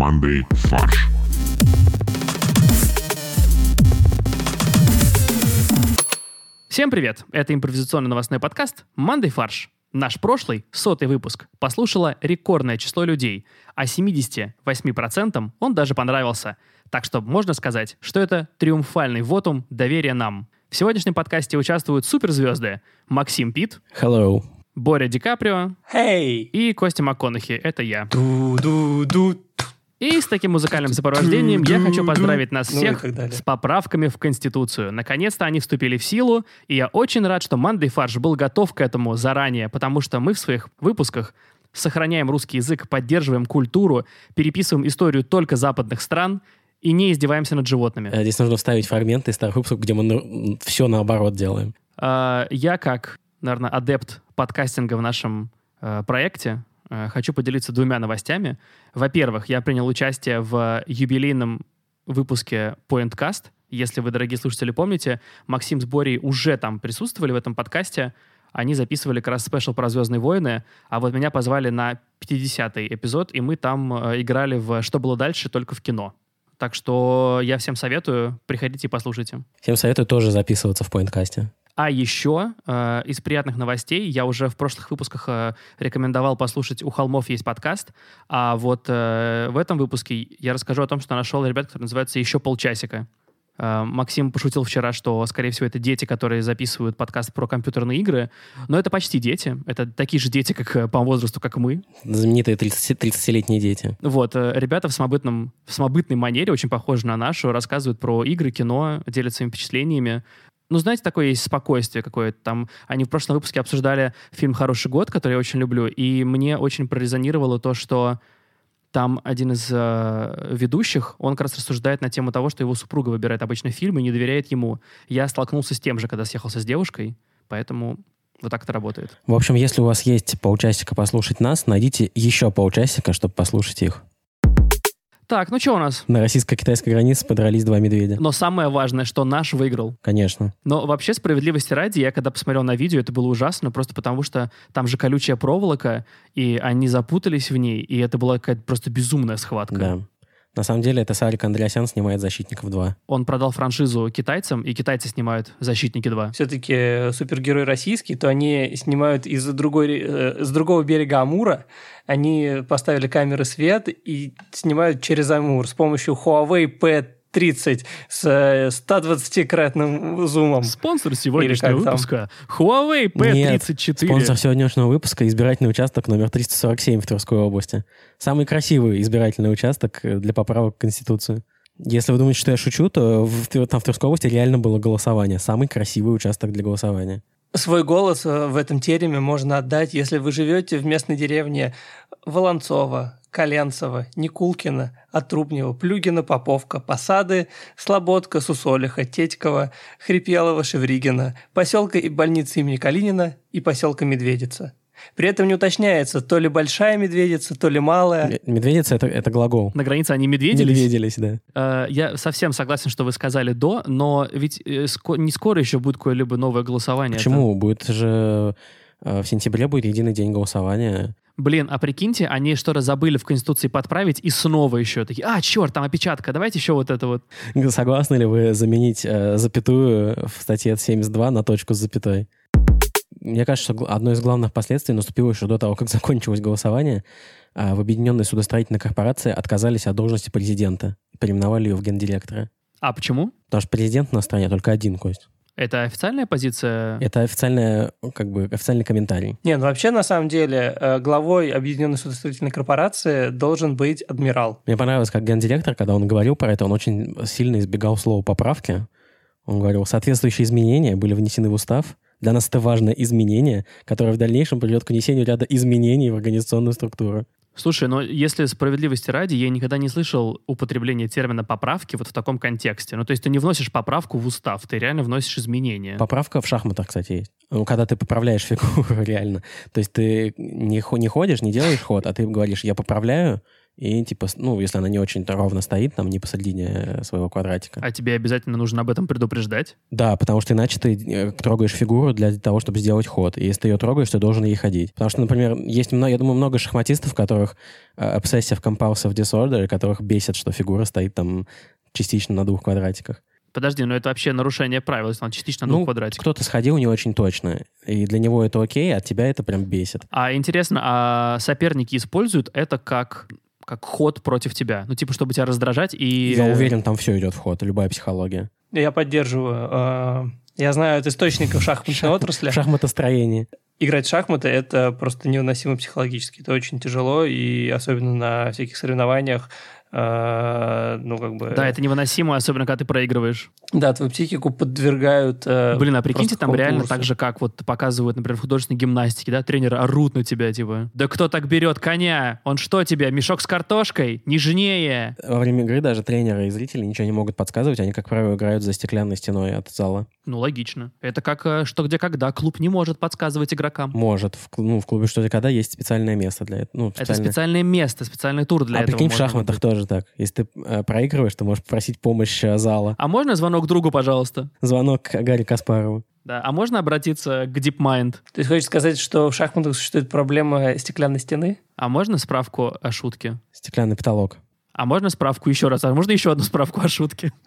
командой «Фарш». Всем привет! Это импровизационный новостной подкаст «Мандай фарш». Наш прошлый, сотый выпуск, послушало рекордное число людей, а 78% он даже понравился. Так что можно сказать, что это триумфальный вотум доверия нам. В сегодняшнем подкасте участвуют суперзвезды Максим Пит, Hello. Боря Ди Каприо Эй! и Костя МакКонахи. Это я. Ду-ду-ду. И с таким музыкальным сопровождением я хочу поздравить нас Ну всех далее. с поправками в Конституцию. Наконец-то они вступили в силу, и я очень рад, что Мандай Фарш был готов к этому заранее, потому что мы в своих выпусках сохраняем русский язык, поддерживаем культуру, переписываем историю только западных стран и не издеваемся над животными. Э, Здесь нужно вставить фрагменты из старых выпусков, где мы все наоборот делаем. А, Я как, наверное, адепт подкастинга в нашем э, проекте э, хочу поделиться двумя новостями. Во-первых, я принял участие в юбилейном выпуске PointCast. Если вы, дорогие слушатели, помните, Максим с Борей уже там присутствовали в этом подкасте. Они записывали как раз спешл про «Звездные войны», а вот меня позвали на 50-й эпизод, и мы там э, играли в «Что было дальше?» только в кино. Так что я всем советую, приходите и послушайте. Всем советую тоже записываться в поинткасте. А еще э, из приятных новостей я уже в прошлых выпусках э, рекомендовал послушать «У холмов есть подкаст», а вот э, в этом выпуске я расскажу о том, что нашел ребят, который называется «Еще полчасика». Э, Максим пошутил вчера, что, скорее всего, это дети, которые записывают подкаст про компьютерные игры, но это почти дети. Это такие же дети, как э, по возрасту, как мы. Знаменитые 30 30-летние дети. Вот, э, ребята в, самобытном, в самобытной манере, очень похожи на нашу, рассказывают про игры, кино, делятся своими впечатлениями. Ну, знаете, такое есть спокойствие какое-то. Там они в прошлом выпуске обсуждали фильм «Хороший год», который я очень люблю, и мне очень прорезонировало то, что там один из э, ведущих, он как раз рассуждает на тему того, что его супруга выбирает обычно фильм и не доверяет ему. Я столкнулся с тем же, когда съехался с девушкой, поэтому вот так это работает. В общем, если у вас есть полчасика послушать нас, найдите еще полчасика, чтобы послушать их. Так, ну что у нас? На российско-китайской границе подрались два медведя. Но самое важное, что наш выиграл. Конечно. Но вообще, справедливости ради, я когда посмотрел на видео, это было ужасно, просто потому что там же колючая проволока, и они запутались в ней, и это была какая-то просто безумная схватка. Да. На самом деле, это Сарик Андреасян снимает «Защитников 2». Он продал франшизу китайцам, и китайцы снимают «Защитники 2». Все-таки супергерой российский, то они снимают из другой, э, с другого берега Амура. Они поставили камеры свет и снимают через Амур с помощью Huawei P30 с э, 120-кратным зумом. Спонсор сегодняшнего там? выпуска — Huawei P34. Спонсор сегодняшнего выпуска – избирательный участок номер 347 в Тверской области. Самый красивый избирательный участок э, для поправок в Конституцию. Если вы думаете, что я шучу, то в, там в Тверской области реально было голосование. Самый красивый участок для голосования. Свой голос э, в этом тереме можно отдать, если вы живете в местной деревне Волонцова, Коленцево, Никулкина, Отрубнево, Плюгина, Поповка, Посады, Слободка, Сусолиха, Тетькова, Хрипелова, Шевригина, поселка и больницы имени Калинина и поселка Медведица. При этом не уточняется, то ли большая медведица, то ли малая. Медведица это, это глагол. На границе они медведились. Медведились, да. Э, Я совсем согласен, что вы сказали «до», но ведь э, не скоро еще будет какое-либо новое голосование. Почему? Будет же э, в сентябре будет единый день голосования. Блин, а прикиньте, они что-то забыли в Конституции подправить и снова еще такие, а, черт, там опечатка, давайте еще вот это вот. Согласны ли вы заменить э, запятую в статье 72 на точку с запятой? Мне кажется, одно из главных последствий наступило еще до того, как закончилось голосование. А в Объединенной судостроительной корпорации отказались от должности президента. Переименовали ее в гендиректора. А почему? Потому что президент на стране только один, Кость. Это официальная позиция? Это официальная, как бы, официальный комментарий. Не, ну вообще, на самом деле, э, главой Объединенной судостроительной корпорации должен быть адмирал. Мне понравилось, как гендиректор, когда он говорил про это, он очень сильно избегал слова «поправки». Он говорил, соответствующие изменения были внесены в устав. Для нас это важное изменение, которое в дальнейшем приведет к внесению ряда изменений в организационную структуру. Слушай, но если справедливости ради, я никогда не слышал употребления термина «поправки» вот в таком контексте. Ну, то есть ты не вносишь поправку в устав, ты реально вносишь изменения. Поправка в шахматах, кстати, есть. Ну, когда ты поправляешь фигуру реально. То есть ты не, не ходишь, не делаешь ход, а ты говоришь, я поправляю, и, типа, ну, если она не очень ровно стоит, там, не посередине э, своего квадратика. А тебе обязательно нужно об этом предупреждать? Да, потому что иначе ты э, трогаешь фигуру для того, чтобы сделать ход. И если ты ее трогаешь, ты должен ей ходить. Потому что, например, есть, много, я думаю, много шахматистов, которых э, obsessive compulsive disorder, которых бесит, что фигура стоит там частично на двух квадратиках. Подожди, но это вообще нарушение правил, если он частично на двух ну, квадратиках. кто-то сходил не очень точно, и для него это окей, а от тебя это прям бесит. А интересно, а соперники используют это как, как ход против тебя? Ну, типа, чтобы тебя раздражать и... Я уверен, там все идет в ход, любая психология. Я поддерживаю. Э, Я знаю от источников шахматной отрасли. В шахматостроении. Играть в шахматы – это просто невыносимо психологически. Это очень тяжело, и особенно на всяких соревнованиях, э, ну, как бы... Да, это невыносимо, особенно когда ты проигрываешь. Да, твою психику подвергают... э, Блин, а прикиньте, там реально так же, как вот показывают, например, в художественной гимнастике, да, тренеры орут на тебя, типа, да кто так берет коня? Он что тебе, мешок с картошкой? Нежнее! Во время игры даже тренеры и зрители ничего не могут подсказывать, они, как правило, играют за стеклянной стеной от зала. Ну, логично. Это как э, что, где, когда. Клуб не может подсказывать игрокам. Может. В, ну, в клубе что-то когда есть специальное место для этого. Ну, Это специальное- специальное место, специальный тур для а этого. прикинь, в шахматах выбрать. тоже так. Если ты э, проигрываешь, ты можешь попросить помощь э, зала. А можно звонок другу, пожалуйста? Звонок к Гарри Каспарову. Да. А можно обратиться к DeepMind? То есть хочешь сказать, что в шахматах существует проблема стеклянной стены? А можно справку о шутке? Стеклянный потолок. А можно справку еще раз? А можно еще одну справку о шутке?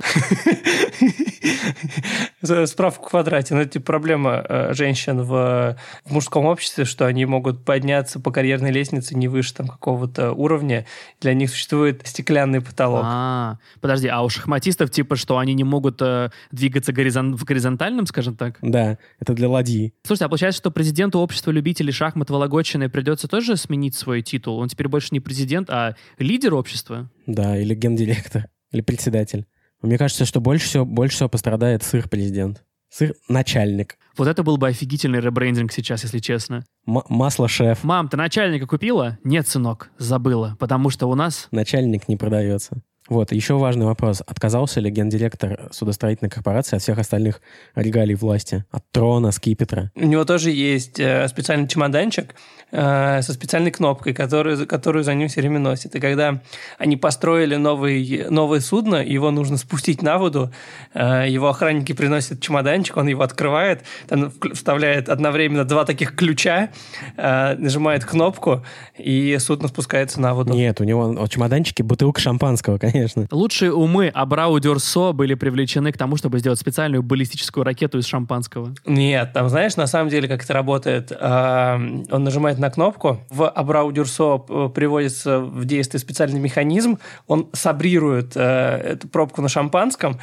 Справку в квадрате. Ну, это типа проблема э, женщин в, мужском обществе, что они могут подняться по карьерной лестнице не выше там какого-то уровня. Для них существует стеклянный потолок. А, подожди, а у шахматистов типа, что они не могут э, двигаться в горизонтальном, скажем так? Да, это для ладьи. Слушайте, а получается, что президенту общества любителей шахмат Вологодчины придется тоже сменить свой титул? Он теперь больше не президент, а лидер общества? Да, или гендиректор, или председатель. Мне кажется, что больше всего, больше всего пострадает сыр-президент. Сыр-начальник. Вот это был бы офигительный ребрендинг сейчас, если честно. М- масло-шеф. Мам, ты начальника купила? Нет, сынок, забыла. Потому что у нас... Начальник не продается. Вот, еще важный вопрос. Отказался ли гендиректор судостроительной корпорации от всех остальных регалий власти? От трона, скипетра? У него тоже есть э, специальный чемоданчик э, со специальной кнопкой, которую, которую за ним все время носит. И когда они построили новый, новое судно, его нужно спустить на воду, э, его охранники приносят чемоданчик, он его открывает, там вставляет одновременно два таких ключа, э, нажимает кнопку, и судно спускается на воду. Нет, у него в чемоданчике бутылка шампанского, конечно. Лучшие умы Абрау Дюрсо были привлечены к тому, чтобы сделать специальную баллистическую ракету из шампанского. Нет, там знаешь, на самом деле, как это работает? Он нажимает на кнопку, в Абрау Дюрсо п- приводится в действие специальный механизм, он сабрирует э, эту пробку на шампанском,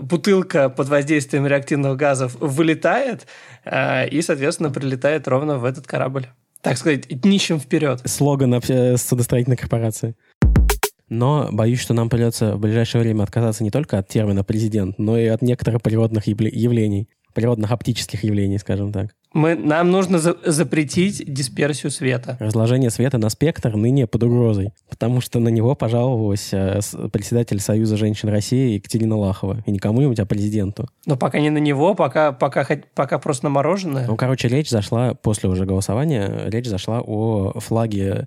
бутылка под воздействием реактивных газов вылетает э, и, соответственно, прилетает ровно в этот корабль. Так сказать, днищем вперед. Слоган судостроительной корпорации. Но боюсь, что нам придется в ближайшее время отказаться не только от термина «президент», но и от некоторых природных явле- явлений. Природных оптических явлений, скажем так. Мы, нам нужно за- запретить дисперсию света. Разложение света на спектр ныне под угрозой, потому что на него пожаловалась э, председатель Союза женщин России Екатерина Лахова. И не кому-нибудь, а президенту. Но пока не на него, пока, пока, пока просто на мороженое. Ну, короче, речь зашла, после уже голосования, речь зашла о флаге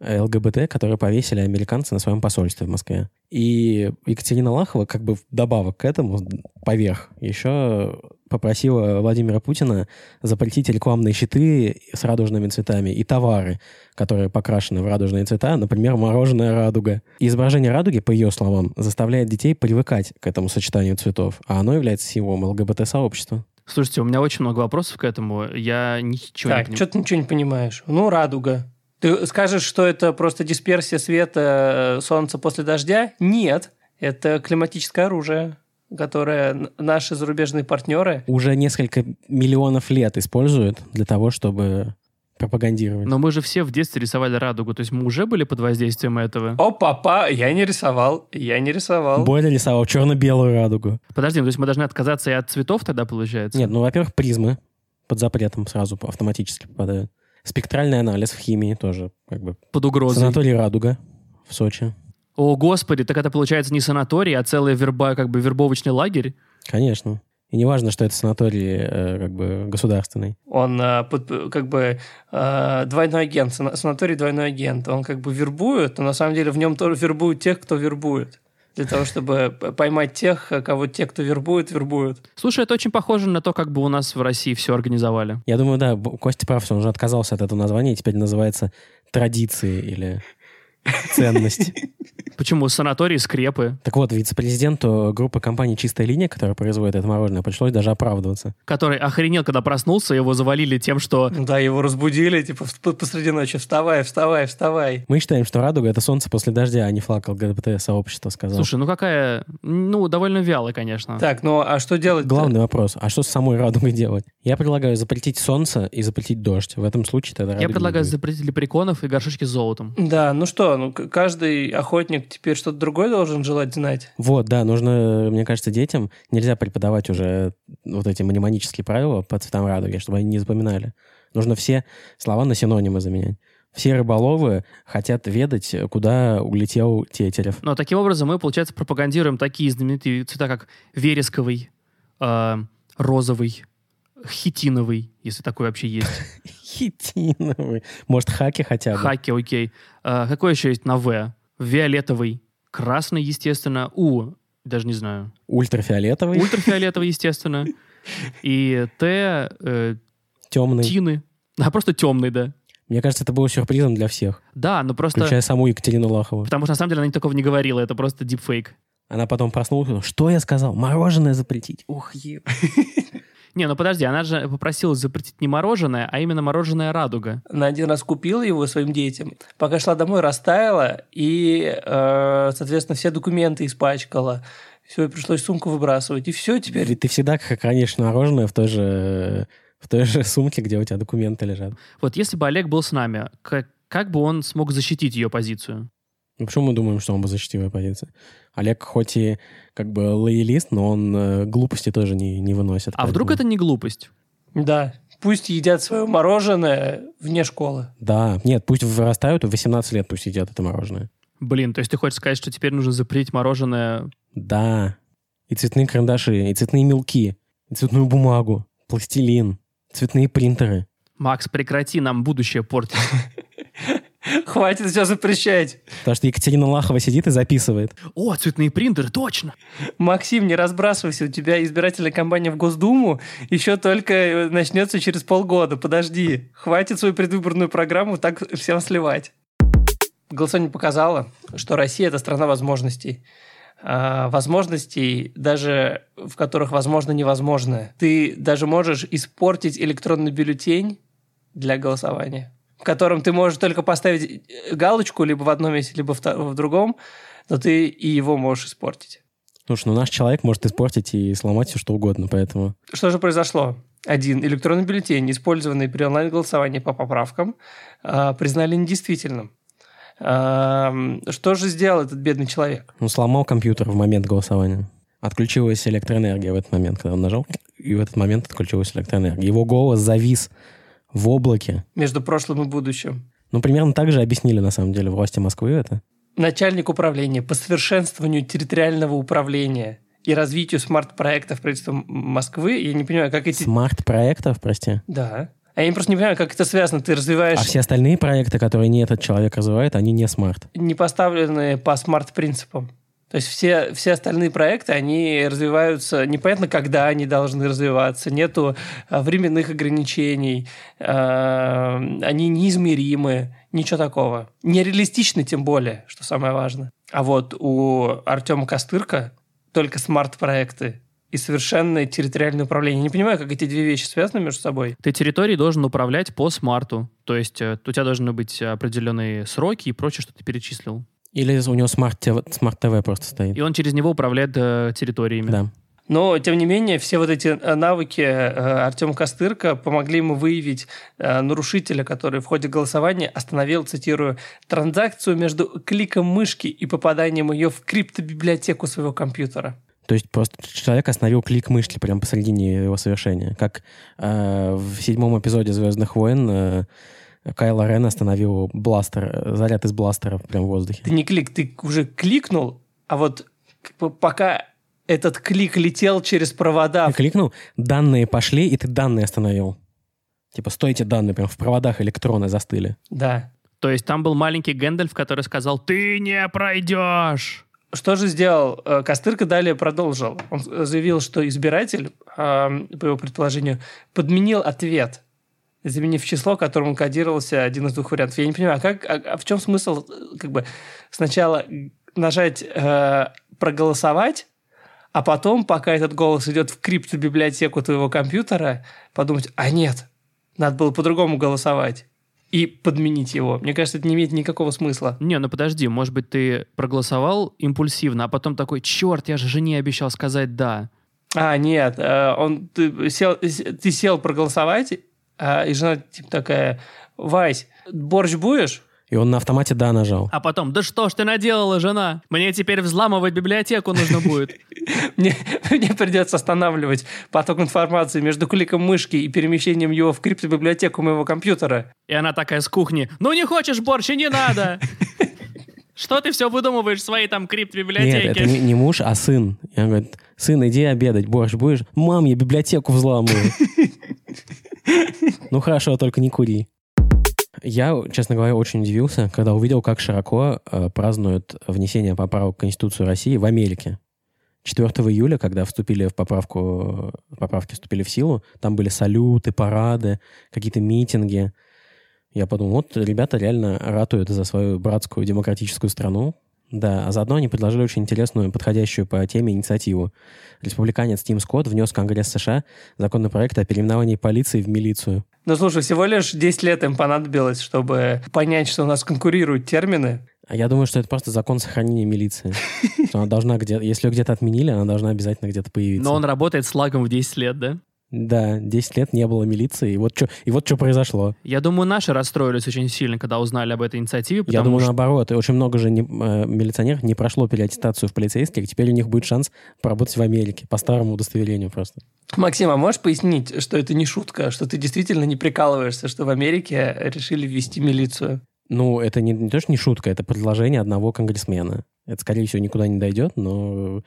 ЛГБТ, который повесили американцы на своем посольстве в Москве. И Екатерина Лахова, как бы вдобавок к этому, поверх, еще попросила Владимира Путина запретить рекламные щиты с радужными цветами и товары, которые покрашены в радужные цвета, например, мороженое радуга. И изображение радуги, по ее словам, заставляет детей привыкать к этому сочетанию цветов, а оно является символом ЛГБТ-сообщества. Слушайте, у меня очень много вопросов к этому. Я ничего не Так, понимаю. что ты ничего не понимаешь? Ну, радуга. Ты скажешь, что это просто дисперсия света э, солнца после дождя? Нет. Это климатическое оружие, которое наши зарубежные партнеры... уже несколько миллионов лет используют для того, чтобы пропагандировать. Но мы же все в детстве рисовали радугу, то есть мы уже были под воздействием этого. О, папа, я не рисовал, я не рисовал. Бойлер рисовал черно-белую радугу. Подожди, ну, то есть мы должны отказаться и от цветов тогда, получается? Нет, ну, во-первых, призмы под запретом сразу автоматически попадают. Спектральный анализ в химии тоже, как бы. Под угрозой. Санаторий «Радуга» в Сочи. О, господи, так это получается не санаторий, а целый верба, как бы вербовочный лагерь? Конечно. И неважно, что это санаторий э, как бы государственный. Он э, под- как бы э, двойной агент, сана- санаторий двойной агент. Он как бы вербует, но на самом деле в нем тоже вербуют тех, кто вербует. Для того, чтобы поймать тех, кого те, кто вербует, вербуют. Слушай, это очень похоже на то, как бы у нас в России все организовали. Я думаю, да, Костя прав, что он уже отказался от этого названия, и теперь называется традиции или ценность. Почему? Санатории, скрепы, Так вот, вице-президенту группы компании «Чистая линия», которая производит это мороженое, пришлось даже оправдываться. который охренел, когда проснулся, его завалили тем, что... Да, его разбудили, типа, посреди ночи, вставай, вставай, вставай. Мы считаем, что радуга — это солнце после дождя, а не флаг ЛГБТ-сообщества, сказал. Слушай, ну какая... Ну, довольно вяло, конечно. Так, ну а что делать? Главный вопрос, а что с самой радугой делать? Я предлагаю запретить солнце и запретить дождь. В этом случае тогда Я предлагаю запретить лепреконов и горшочки с золотом. Да, ну что, ну каждый охотник теперь что-то другое должен желать знать. Вот, да, нужно, мне кажется, детям нельзя преподавать уже вот эти мнемонические правила по цветам радуги, чтобы они не запоминали. Нужно все слова на синонимы заменять. Все рыболовы хотят ведать, куда улетел Тетерев. Но таким образом мы, получается, пропагандируем такие знаменитые цвета, как вересковый, э, розовый, хитиновый, если такой вообще есть. Хитиновый. Может, хаки хотя бы? Хаки, окей. Э, какой еще есть на В? Виолетовый, красный, естественно. У, даже не знаю. Ультрафиолетовый, Ультрафиолетовый, естественно. И Т, э, темный. тины. А просто темный, да. Мне кажется, это было сюрпризом для всех, Да, ну просто... включая саму Екатерину Лахову. Потому что на самом деле она такого не говорила, это просто дипфейк. Она потом проснулась, и сказала, что я сказал? Мороженое запретить? Ух, е... Не, ну подожди, она же попросила запретить не мороженое, а именно мороженое радуга. Она один раз купила его своим детям, пока шла домой, растаяла, и, э, соответственно, все документы испачкала. Все, пришлось сумку выбрасывать. И все теперь. Ведь ты всегда хранишь мороженое в той же в той же сумке, где у тебя документы лежат. Вот если бы Олег был с нами, как, как бы он смог защитить ее позицию? Ну, почему мы думаем, что он бы защитил ее? Олег хоть и как бы лоялист, но он э, глупости тоже не, не выносит. А вдруг это не глупость? Да. Пусть едят свое мороженое вне школы. Да, нет, пусть вырастают, и в 18 лет пусть едят это мороженое. Блин, то есть ты хочешь сказать, что теперь нужно запретить мороженое? Да. И цветные карандаши, и цветные мелки, и цветную бумагу, пластилин, цветные принтеры. Макс, прекрати нам будущее портить. Хватит все запрещать. Потому что Екатерина Лахова сидит и записывает. О, цветные принтеры, точно! Максим, не разбрасывайся, у тебя избирательная кампания в Госдуму еще только э, начнется через полгода. Подожди, хватит свою предвыборную программу так всем сливать. Голосование показало, что Россия – это страна возможностей. А, возможностей, даже в которых возможно невозможное. Ты даже можешь испортить электронный бюллетень для голосования, в котором ты можешь только поставить э, галочку либо в одном месте, либо в в другом, но ты и его можешь испортить. Слушай, ну наш человек может испортить и сломать все что угодно, поэтому... Что же произошло? Один электронный бюллетень, использованный при онлайн-голосовании по поправкам, а, признали недействительным. Что же сделал этот бедный человек? Он сломал компьютер в момент голосования. Отключилась электроэнергия в этот момент, когда он нажал, и в этот момент отключилась электроэнергия. Его голос завис в облаке. Между прошлым и будущим. Ну, примерно так же объяснили, на самом деле, власти Москвы это. Начальник управления по совершенствованию территориального управления и развитию смарт-проектов правительства Москвы. Я не понимаю, как эти... Смарт-проектов, прости. Да. А я просто не понимаю, как это связано. Ты развиваешь А все остальные проекты, которые не этот человек развивает, они не смарт. не поставленные по смарт-принципам. То есть все, все остальные проекты, они развиваются, непонятно, когда они должны развиваться, нету а, временных ограничений, а, они неизмеримы, ничего такого. Нереалистичны тем более, что самое важное. А вот у Артема Костырка только смарт-проекты и совершенное территориальное управление. Не понимаю, как эти две вещи связаны между собой. Ты территорией должен управлять по смарту. То есть э, у тебя должны быть определенные сроки и прочее, что ты перечислил. Или у него смарт-ТВ смарт-ТВ просто стоит. И он через него управляет э, территориями. Да. Но, тем не менее, все вот эти э, навыки Артема Костырка помогли ему выявить э, нарушителя, который в ходе голосования остановил, цитирую, транзакцию между кликом мышки и попаданием ее в криптобиблиотеку своего компьютера. То есть просто человек остановил клик мышки прямо посередине его совершения. Как э, в седьмом эпизоде «Звездных войн» э, Кайло Рен остановил бластер, э, заряд из бластера прямо в воздухе. Ты не клик, ты уже кликнул, а вот пока этот клик летел через провода. Ты кликнул, данные пошли, и ты данные остановил. Типа, стойте данные, прям в проводах электроны застыли. Да. То есть там был маленький Гэндальф, который сказал «Ты не пройдешь!» Что же сделал? Э, Костырка далее продолжил. Он заявил, что избиратель, э, по его предположению, подменил ответ, заменив число, которым кодировался один из двух вариантов. Я не понимаю, а, как, а, а в чем смысл как бы сначала нажать э, «проголосовать», а потом, пока этот голос идет в криптобиблиотеку твоего компьютера, подумать, а нет, надо было по-другому голосовать и подменить его. Мне кажется, это не имеет никакого смысла. Не, ну подожди, может быть, ты проголосовал импульсивно, а потом такой, черт, я же жене обещал сказать «да». А, нет, э, он, ты, сел, ты сел проголосовать, а, и жена типа такая, Вась, борщ будешь? И он на автомате «да» нажал. А потом, да что ж ты наделала, жена? Мне теперь взламывать библиотеку нужно будет. Мне, придется останавливать поток информации между кликом мышки и перемещением его в криптобиблиотеку моего компьютера. И она такая с кухни, ну не хочешь борщ, и не надо. Что ты все выдумываешь в своей там Нет, крипт-библиотеке? это не, не муж, а сын. И он говорит, сын, иди обедать, борщ будешь? Мам, я библиотеку взламываю. Ну хорошо, только не кури. Я, честно говоря, очень удивился, когда увидел, как широко э, празднуют внесение поправок в Конституцию России в Америке. 4 июля, когда вступили в поправку, поправки вступили в силу, там были салюты, парады, какие-то митинги. Я подумал, вот ребята реально ратуют за свою братскую демократическую страну. Да, а заодно они предложили очень интересную, подходящую по теме инициативу. Республиканец Тим Скотт внес в Конгресс США законопроект о переименовании полиции в милицию. Ну, слушай, всего лишь 10 лет им понадобилось, чтобы понять, что у нас конкурируют термины. А я думаю, что это просто закон сохранения милиции. Что она должна где если ее где-то отменили, она должна обязательно где-то появиться. Но он работает с лагом в 10 лет, да? Да, 10 лет не было милиции, и вот что и вот что произошло. Я думаю, наши расстроились очень сильно, когда узнали об этой инициативе, Я думаю, что... наоборот, и очень много же не- э, милиционеров не прошло переаттестацию в полицейских, теперь у них будет шанс поработать в Америке по старому удостоверению просто. Максим, а можешь пояснить, что это не шутка, что ты действительно не прикалываешься, что в Америке решили ввести милицию? Ну, это не, не то, что не шутка, это предложение одного конгрессмена. Это, скорее всего, никуда не дойдет, но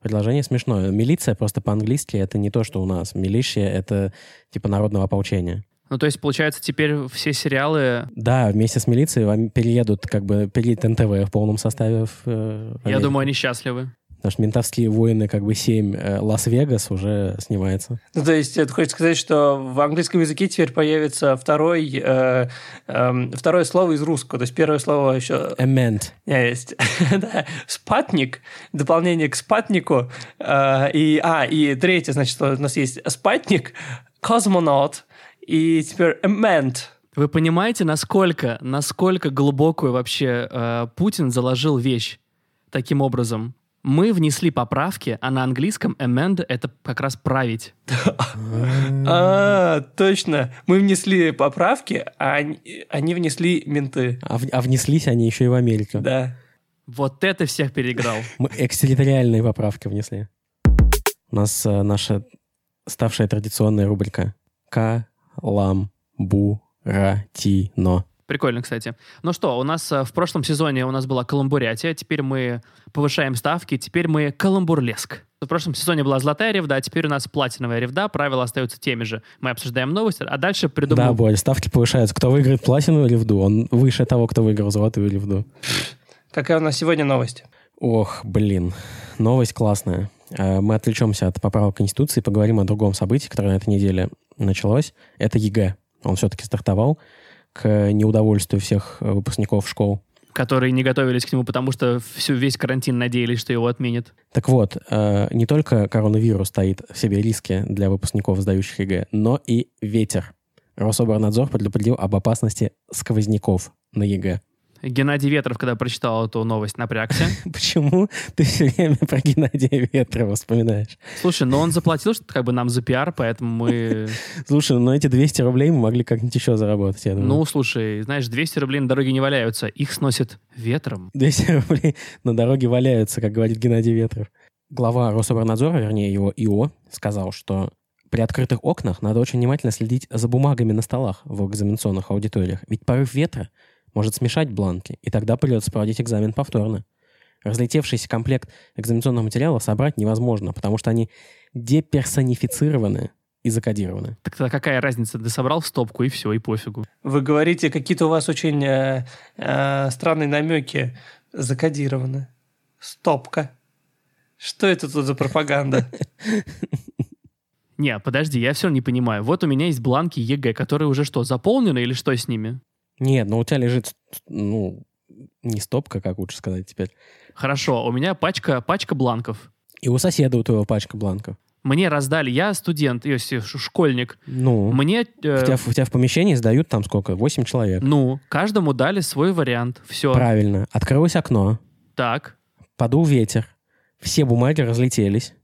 предложение смешное. Милиция просто по-английски это не то, что у нас. Милиция — это типа народного ополчения. Ну, то есть, получается, теперь все сериалы... Да, вместе с милицией вам переедут, как бы, переедет НТВ в полном составе. В, э, в Я думаю, они счастливы. Потому что «Ментовские войны», как бы, 7 э, Лас-Вегас уже снимается. Ну, то есть, это хочешь сказать, что в английском языке теперь появится второй, э, эм, второе слово из русского. То есть, первое слово еще Эмент. у меня есть. да, спатник, дополнение к спатнику. Э, и, а, и третье, значит, что у нас есть спатник, космонавт, и теперь эмент. Вы понимаете, насколько, насколько глубокую вообще э, Путин заложил вещь таким образом? Мы внесли поправки, а на английском amend — это как раз править. А, точно. Мы внесли поправки, а они, внесли менты. А, а внеслись они еще и в Америку. Да. Вот это всех переиграл. Мы экстерриториальные поправки внесли. У нас э, наша ставшая традиционная рубрика Каламбуратино. Прикольно, кстати. Ну что, у нас э, в прошлом сезоне у нас была каламбурятия, теперь мы повышаем ставки, теперь мы каламбурлеск. В прошлом сезоне была золотая ревда, а теперь у нас платиновая ревда, правила остаются теми же. Мы обсуждаем новости, а дальше Да, придумаем... Боря, ставки повышаются. Кто выиграет платину или вду? Он выше того, кто выиграл золотую или вду. Какая у нас сегодня новость? Ох, блин. Новость классная. Э, Мы отвлечемся от поправок Конституции и поговорим о другом событии, которое на этой неделе началось. Это ЕГЭ. Он все-таки стартовал к неудовольствию всех э, выпускников школ. которые не готовились к нему, потому что всю, весь карантин надеялись, что его отменят. Так вот, э, не только коронавирус таит в себе риски для выпускников, сдающих ЕГЭ, но и ветер. Рособрнадзор предупредил об опасности сквозняков на ЕГЭ. Геннадий Ветров, когда прочитал эту новость, напрягся. Почему ты все время про Геннадия Ветрова вспоминаешь? Слушай, но он заплатил что как бы нам за пиар, поэтому мы... Слушай, ну эти 200 рублей мы могли как-нибудь еще заработать, я думаю. Ну, слушай, знаешь, 200 рублей на дороге не валяются, их сносит ветром. 200 рублей на дороге валяются, как говорит Геннадий Ветров. Глава Рособорнадзора, вернее его ИО, сказал, что при открытых окнах надо очень внимательно следить за бумагами на столах в экзаменационных аудиториях. Ведь порыв ветра может смешать бланки, и тогда придется проводить экзамен повторно. разлетевшийся комплект экзаменационного материала собрать невозможно, потому что они деперсонифицированы и закодированы. Так тогда какая разница? Ты собрал в стопку, и все, и пофигу. Вы говорите, какие-то у вас очень э, э, странные намеки закодированы. Стопка. Что это тут за пропаганда? Не, подожди, я все не понимаю. Вот у меня есть бланки ЕГЭ, которые уже что, заполнены или что с ними? Нет, но у тебя лежит, ну, не стопка, как лучше сказать теперь. Хорошо, у меня пачка, пачка бланков. И у соседа у твоего пачка бланков. Мне раздали, я студент, ш- школьник. Ну, Мне, э, у, тебя, у тебя в помещении сдают там сколько? Восемь человек. ну, каждому дали свой вариант. Все. Правильно. Открылось окно, Так. подул ветер, все бумаги разлетелись,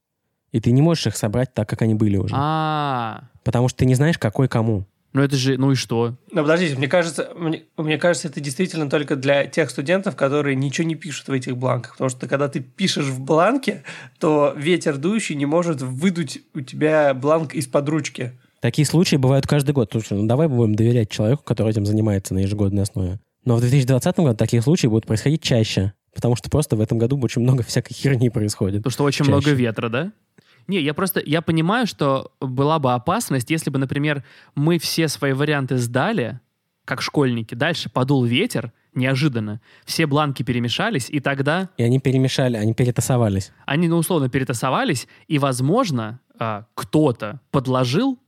и ты не можешь их собрать так, как они были уже. А, Потому что ты не знаешь, какой кому. Ну это же, ну и что? Но подождите, мне кажется, мне, мне кажется, это действительно только для тех студентов, которые ничего не пишут в этих бланках. Потому что когда ты пишешь в бланке, то ветер дующий не может выдуть у тебя бланк из-под ручки. Такие случаи бывают каждый год. Слушай, ну давай будем доверять человеку, который этим занимается на ежегодной основе. Но в 2020 году такие случаи будут происходить чаще, потому что просто в этом году очень много всякой херни происходит. Потому что очень Чаще. много ветра, да? Не, я просто, я понимаю, что была бы опасность, если бы, например, мы все свои варианты сдали, как школьники, дальше подул ветер, неожиданно, все бланки перемешались, и тогда И они перемешали, они перетасовались. они, ну, условно, перетасовались, и, возможно, а, кто-то подложил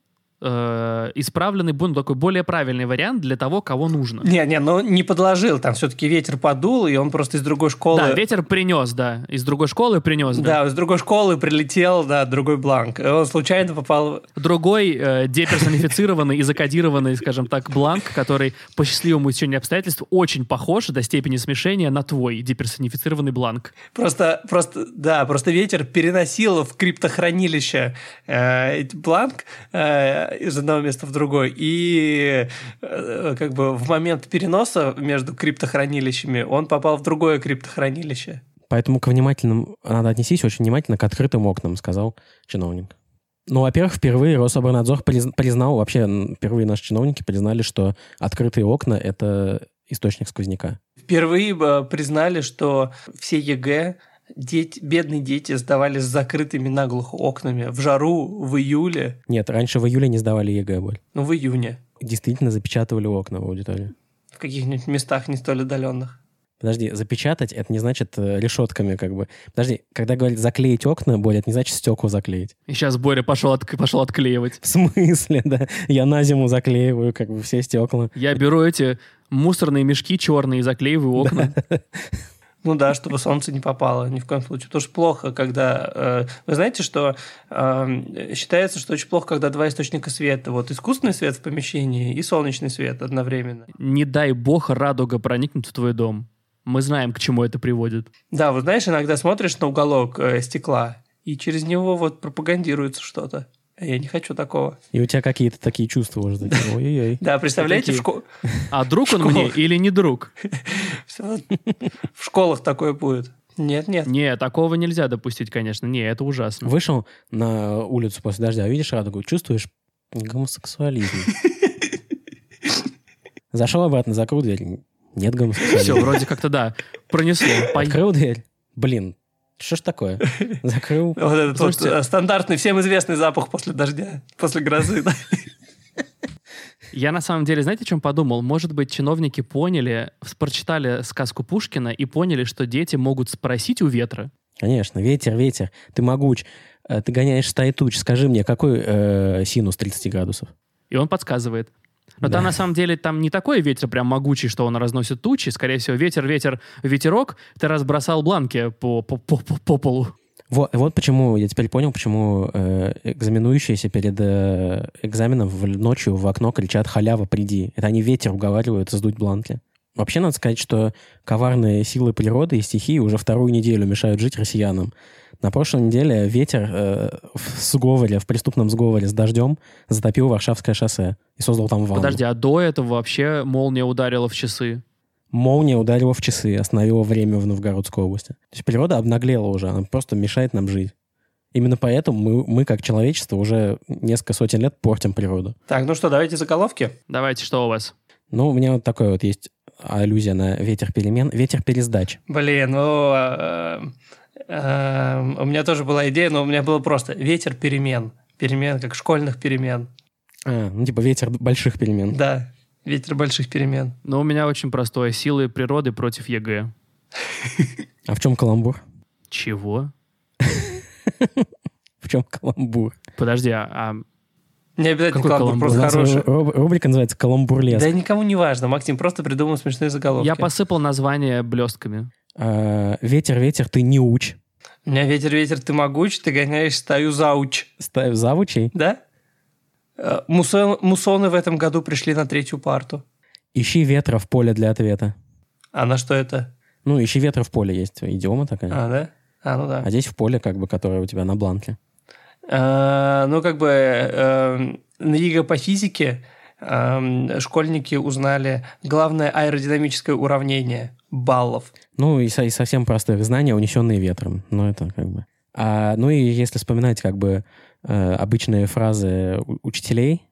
э, исправленный, ну, такой более правильный вариант для того, кого нужно. Не, не, ну не подложил, там все-таки ветер подул, и он просто из другой школы... Да, ветер принес, да, из другой школы принес, да. Да, из другой школы прилетел, да, другой бланк. Он случайно попал... Другой э, деперсонифицированный и закодированный, скажем так, бланк, который по счастливому течению обстоятельств очень похож до степени смешения на твой деперсонифицированный бланк. Просто, просто, да, просто ветер переносил в криптохранилище э, бланк э, из одного места в другой. И э, как бы в момент переноса между криптохранилищами он попал в другое криптохранилище. Поэтому к внимательным надо отнестись очень внимательно к открытым окнам, сказал чиновник. Ну, во-первых, впервые Рособорнадзор приз- признал, вообще впервые наши чиновники признали, что открытые окна — это источник сквозняка. Впервые э, признали, что все ЕГЭ дети, бедные дети сдавали с закрытыми наглухо окнами в жару в июле, Нет, раньше в июле не сдавали ЕГЭ, Боль. ну в июне, Действительно запечатывали окна в аудитории. в каких-нибудь местах не столь отдаленных. Подожди, запечатать — это не значит э, решетками как бы. Подожди, когда говорят заклеить окна, Боря, это не значит стекла заклеить. И сейчас Боря пошел, отк- пошел отклеивать. В смысле, да? Я на зиму заклеиваю как бы все стекла. Я беру эти мусорные мешки черные и заклеиваю окна. Ну да, чтобы солнце не попало ни в коем случае. Потому что плохо, когда... э, вы знаете, что э, считается, что очень плохо, когда два источника света. Вот искусственный свет в помещении и солнечный свет одновременно. Не дай бог радуга проникнет в твой дом. Мы знаем, к чему это приводит. Да, вот знаешь, иногда смотришь на уголок э, стекла, и через него вот пропагандируется что-то. А Я не хочу такого. И у тебя какие-то такие чувства уже такие. Ой-ой-ой. Да, представляете, в, Какие? шко- А друг он мне или не друг? в школах такое будет. Нет, нет. Не, такого нельзя допустить, конечно. Не, это ужасно. Вышел на улицу после дождя, видишь радугу, чувствуешь гомосексуализм. Зашел обратно, закрыл дверь. Нет Все, гомосексуализма. вроде как-то да, пронесло. Открыл дверь. Блин, что ж такое? Закрыл. Вот этот вот, Слушайте- э, стандартный, всем известный запах после дождя, после грозы. Я на самом деле, знаете, о чем подумал? Может быть, чиновники поняли, прочитали сказку Пушкина и поняли, что дети могут спросить у ветра. Конечно, ветер, ветер. Ты могуч. Э, Ты гоняешь стаи туч. Скажи мне, какой э, синус 30 градусов? И он подсказывает. Но Да. там на самом деле там не такой ветер прям могучий, что он разносит тучи. Скорее всего, ветер, ветер, ветерок. Ты разбросал бланки по, по, по, по- по полу. Вот, вот почему, я теперь понял, почему э, экзаменующиеся перед э, экзаменом в- ночью в окно кричат «халява, приди». Это они ветер уговаривают сдуть бланки. Вообще, надо сказать, что коварные силы природы и стихии уже вторую неделю мешают жить россиянам. На прошлой неделе ветер э, в сговоре, в преступном сговоре с дождем затопил Варшавское шоссе и создал там ванну. Подожди, а до этого вообще молния ударила в часы. Молния ударила в часы, остановила время в Новгородской области. То есть природа обнаглела уже, она просто мешает нам жить. Именно поэтому мы, мы как человечество, уже несколько сотен лет портим природу. Так, ну что, давайте заголовки. Давайте, что у вас? Ну, у меня вот такое вот есть аллюзия на ветер перемен, ветер пересдач. Блин, ну... э, э, у меня тоже была идея, но у меня было просто ветер перемен. Перемен, как школьных перемен. А, ну, типа ветер больших перемен. Да, ветер больших перемен. Но у меня очень простое. Силы природы против ЕГЭ. А в чем каламбур? Чего? В чем каламбур? Подожди, а, а Не обязательно Какой каламбур, каламбур? Просто хороший. ру- рубрика называется «Каламбурлеск». Да никому не важно, Максим, просто придумал смешные заголовки. я посыпал название блестками. А, ветер, ветер, ты не уч. У меня ветер-ветер, ты могуч, ты гоняешь стаю завуч. Ставь завучей. Да? Э, мусон- мусоны в этом году пришли на третью парту. Ищи ветра в поле для ответа. А на что это? Ну, ищи ветра в поле есть идиома такая. А, да? А, ну да. А здесь в поле, как бы, которое у тебя на бланке. А, ну, как бы э, на ЕГЭ по физике э, школьники узнали главное аэродинамическое уравнение баллов. Ну, и, и совсем простых знания, унесенные ветром. Ну, это как бы... А, ну, и если вспоминать, как бы, э, обычные фразы учителей,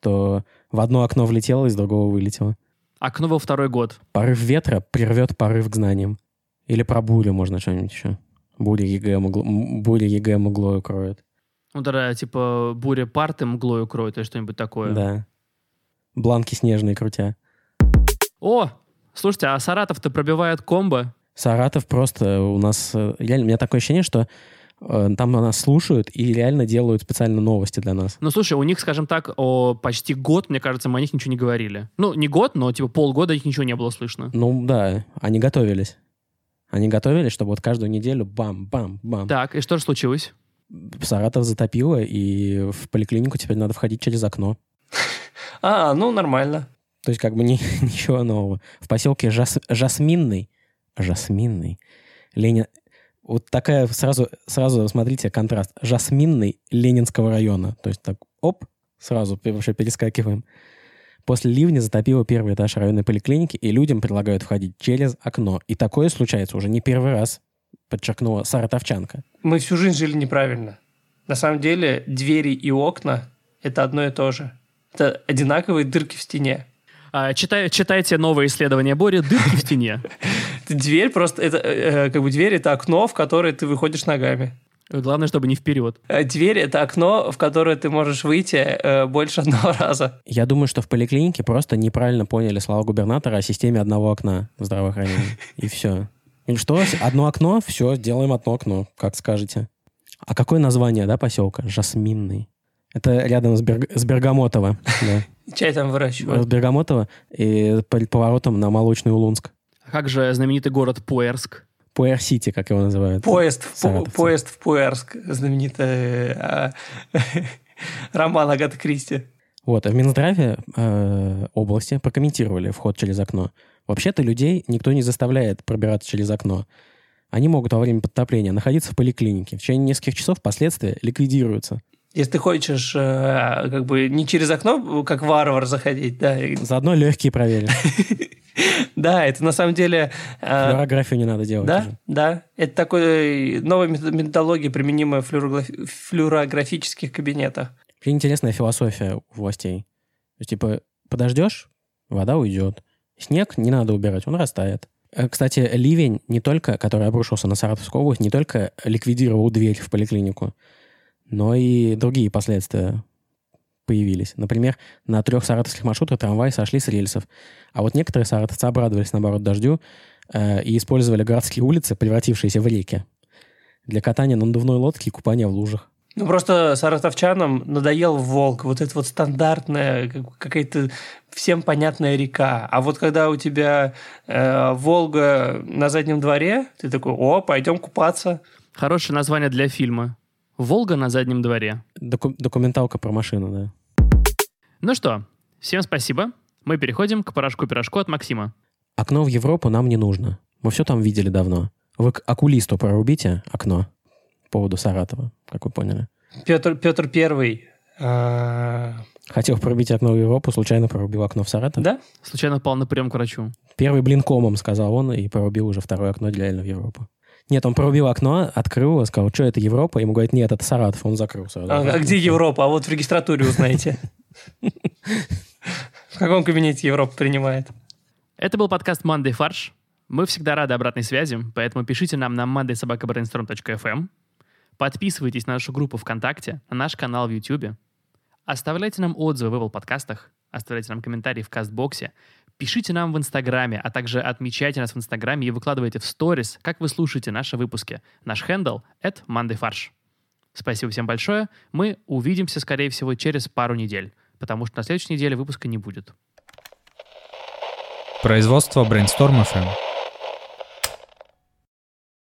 то в одно окно влетело, из другого вылетело. Окно во второй год. Порыв ветра прервет порыв к знаниям. Или про бурю можно что-нибудь еще. Буря ЕГЭ, мгло, м, буря ЕГЭ мглой укроет. Ну, тогда, типа, буря парты мглой укроет или что-нибудь такое. Да. Бланки снежные крутя. О, слушайте, а Саратов-то пробивает комбо. Саратов просто у нас... э, Реально, у меня такое ощущение, что э, там нас слушают и реально делают специально новости для нас. Ну, слушай, у них, скажем так, о, почти год, мне кажется, мы о них ничего не говорили. Ну, не год, но, типа, полгода их ничего не было слышно. Ну да, они готовились. Они готовились, чтобы вот каждую неделю бам-бам-бам. Так, и что же случилось? Саратов затопило, и в поликлинику теперь надо входить через окно. А, ну нормально. То есть как бы ни- ничего нового. В поселке Жас- Жасминный, Жасминный, Ленин... Вот такая сразу, сразу, смотрите, контраст. Жасминный Ленинского района. То есть так, оп, сразу вообще перескакиваем. После ливня затопило первый этаж районной поликлиники, и людям предлагают входить через окно. И такое случается уже не первый раз, подчеркнула саратовчанка. Мы всю жизнь жили неправильно. На самом деле двери и окна – это одно и то же. Это одинаковые дырки в стене. А, читай- читайте новое исследование Бори «Дырки в стене». Дверь просто, это э, э, как бы дверь – это окно, в которое ты выходишь ногами. Главное, чтобы не вперед. А Дверь – это окно, в которое ты можешь выйти э, больше одного раза. Я думаю, что в поликлинике просто неправильно поняли слова губернатора о системе одного окна в здравоохранении. И все. Или что? Одно окно? Все, сделаем одно окно, как скажете. А какое название, да, поселка? Жасминный. Это рядом с, Берг- с Бергамотово. Да. Чай там С выращивают. Бергамотово и перед поворотом на Молочный Улунск. А как же знаменитый город Пуэрск? Пуэр-Сити, как его называют. Поезд в, поезд в Пуэрск. Знаменитый а, роман Агаты Кристи. Вот, а в Минздраве э, области прокомментировали вход через окно. Вообще-то людей никто не заставляет пробираться через окно. Они могут во время подтопления находиться в поликлинике. В течение нескольких часов последствия ликвидируются. Если ты хочешь э, как бы не через окно, как варвар заходить, да, Заодно легкие проверим. да, это на самом деле... э, Флюорографию не надо делать Да, да. Это такой новая мет- методология, применимая в флюорограф- флюорографических кабинетах. Вообще интересная философия у властей. То есть, типа, подождешь, вода уйдет. Снег не надо убирать, он растает. Э, Кстати, ливень не только, который обрушился на Саратовскую область, не только ликвидировал дверь в поликлинику, но и другие последствия появились. Например, на трех саратовских маршрутах трамваи сошли с рельсов. А вот некоторые саратовцы обрадовались, наоборот, дождю э, и использовали городские улицы, превратившиеся в реки, для катания на надувной лодке и купания в лужах. Ну, просто саратовчанам надоел волк. Вот это вот стандартная, какая-то всем понятная река. А вот когда у тебя э, Волга на заднем дворе, ты такой, о, пойдем купаться. Хорошее название для фильма. «Волга на заднем дворе». Доку- документалка про машину, да. Ну что, всем спасибо. Мы переходим к порошку-пирожку от Максима. Окно в Европу нам не нужно. Мы все там видели давно. Вы к окулисту прорубите окно поводу Саратова, как вы поняли. Петр, Петр Первый. э, Хотел прорубить окно в Европу, случайно прорубил окно в Саратов. да? Случайно попал на прием к врачу. Первый блин комом, сказал он, и прорубил уже второе окно реально в Европу. Нет, он прорубил окно, открыл его, сказал, что это Европа? Ему говорят, нет, это Саратов. Он закрыл сразу. А, а где Европа? А вот в регистратуре узнаете. В каком кабинете Европа принимает? Это был подкаст Monday Фарш. Мы всегда рады обратной связи, поэтому пишите нам на mondaysobakabrainstorm.fm. Подписывайтесь на нашу группу ВКонтакте, на наш канал в YouTube. Оставляйте нам отзывы в Apple подкастах, оставляйте нам комментарии в Кастбоксе, пишите нам в Инстаграме, а также отмечайте нас в Инстаграме и выкладывайте в сторис, как вы слушаете наши выпуски. Наш хендл — это MondayFarsh. Спасибо всем большое. Мы увидимся, скорее всего, через пару недель, потому что на следующей неделе выпуска не будет. Производство Brainstorm FM.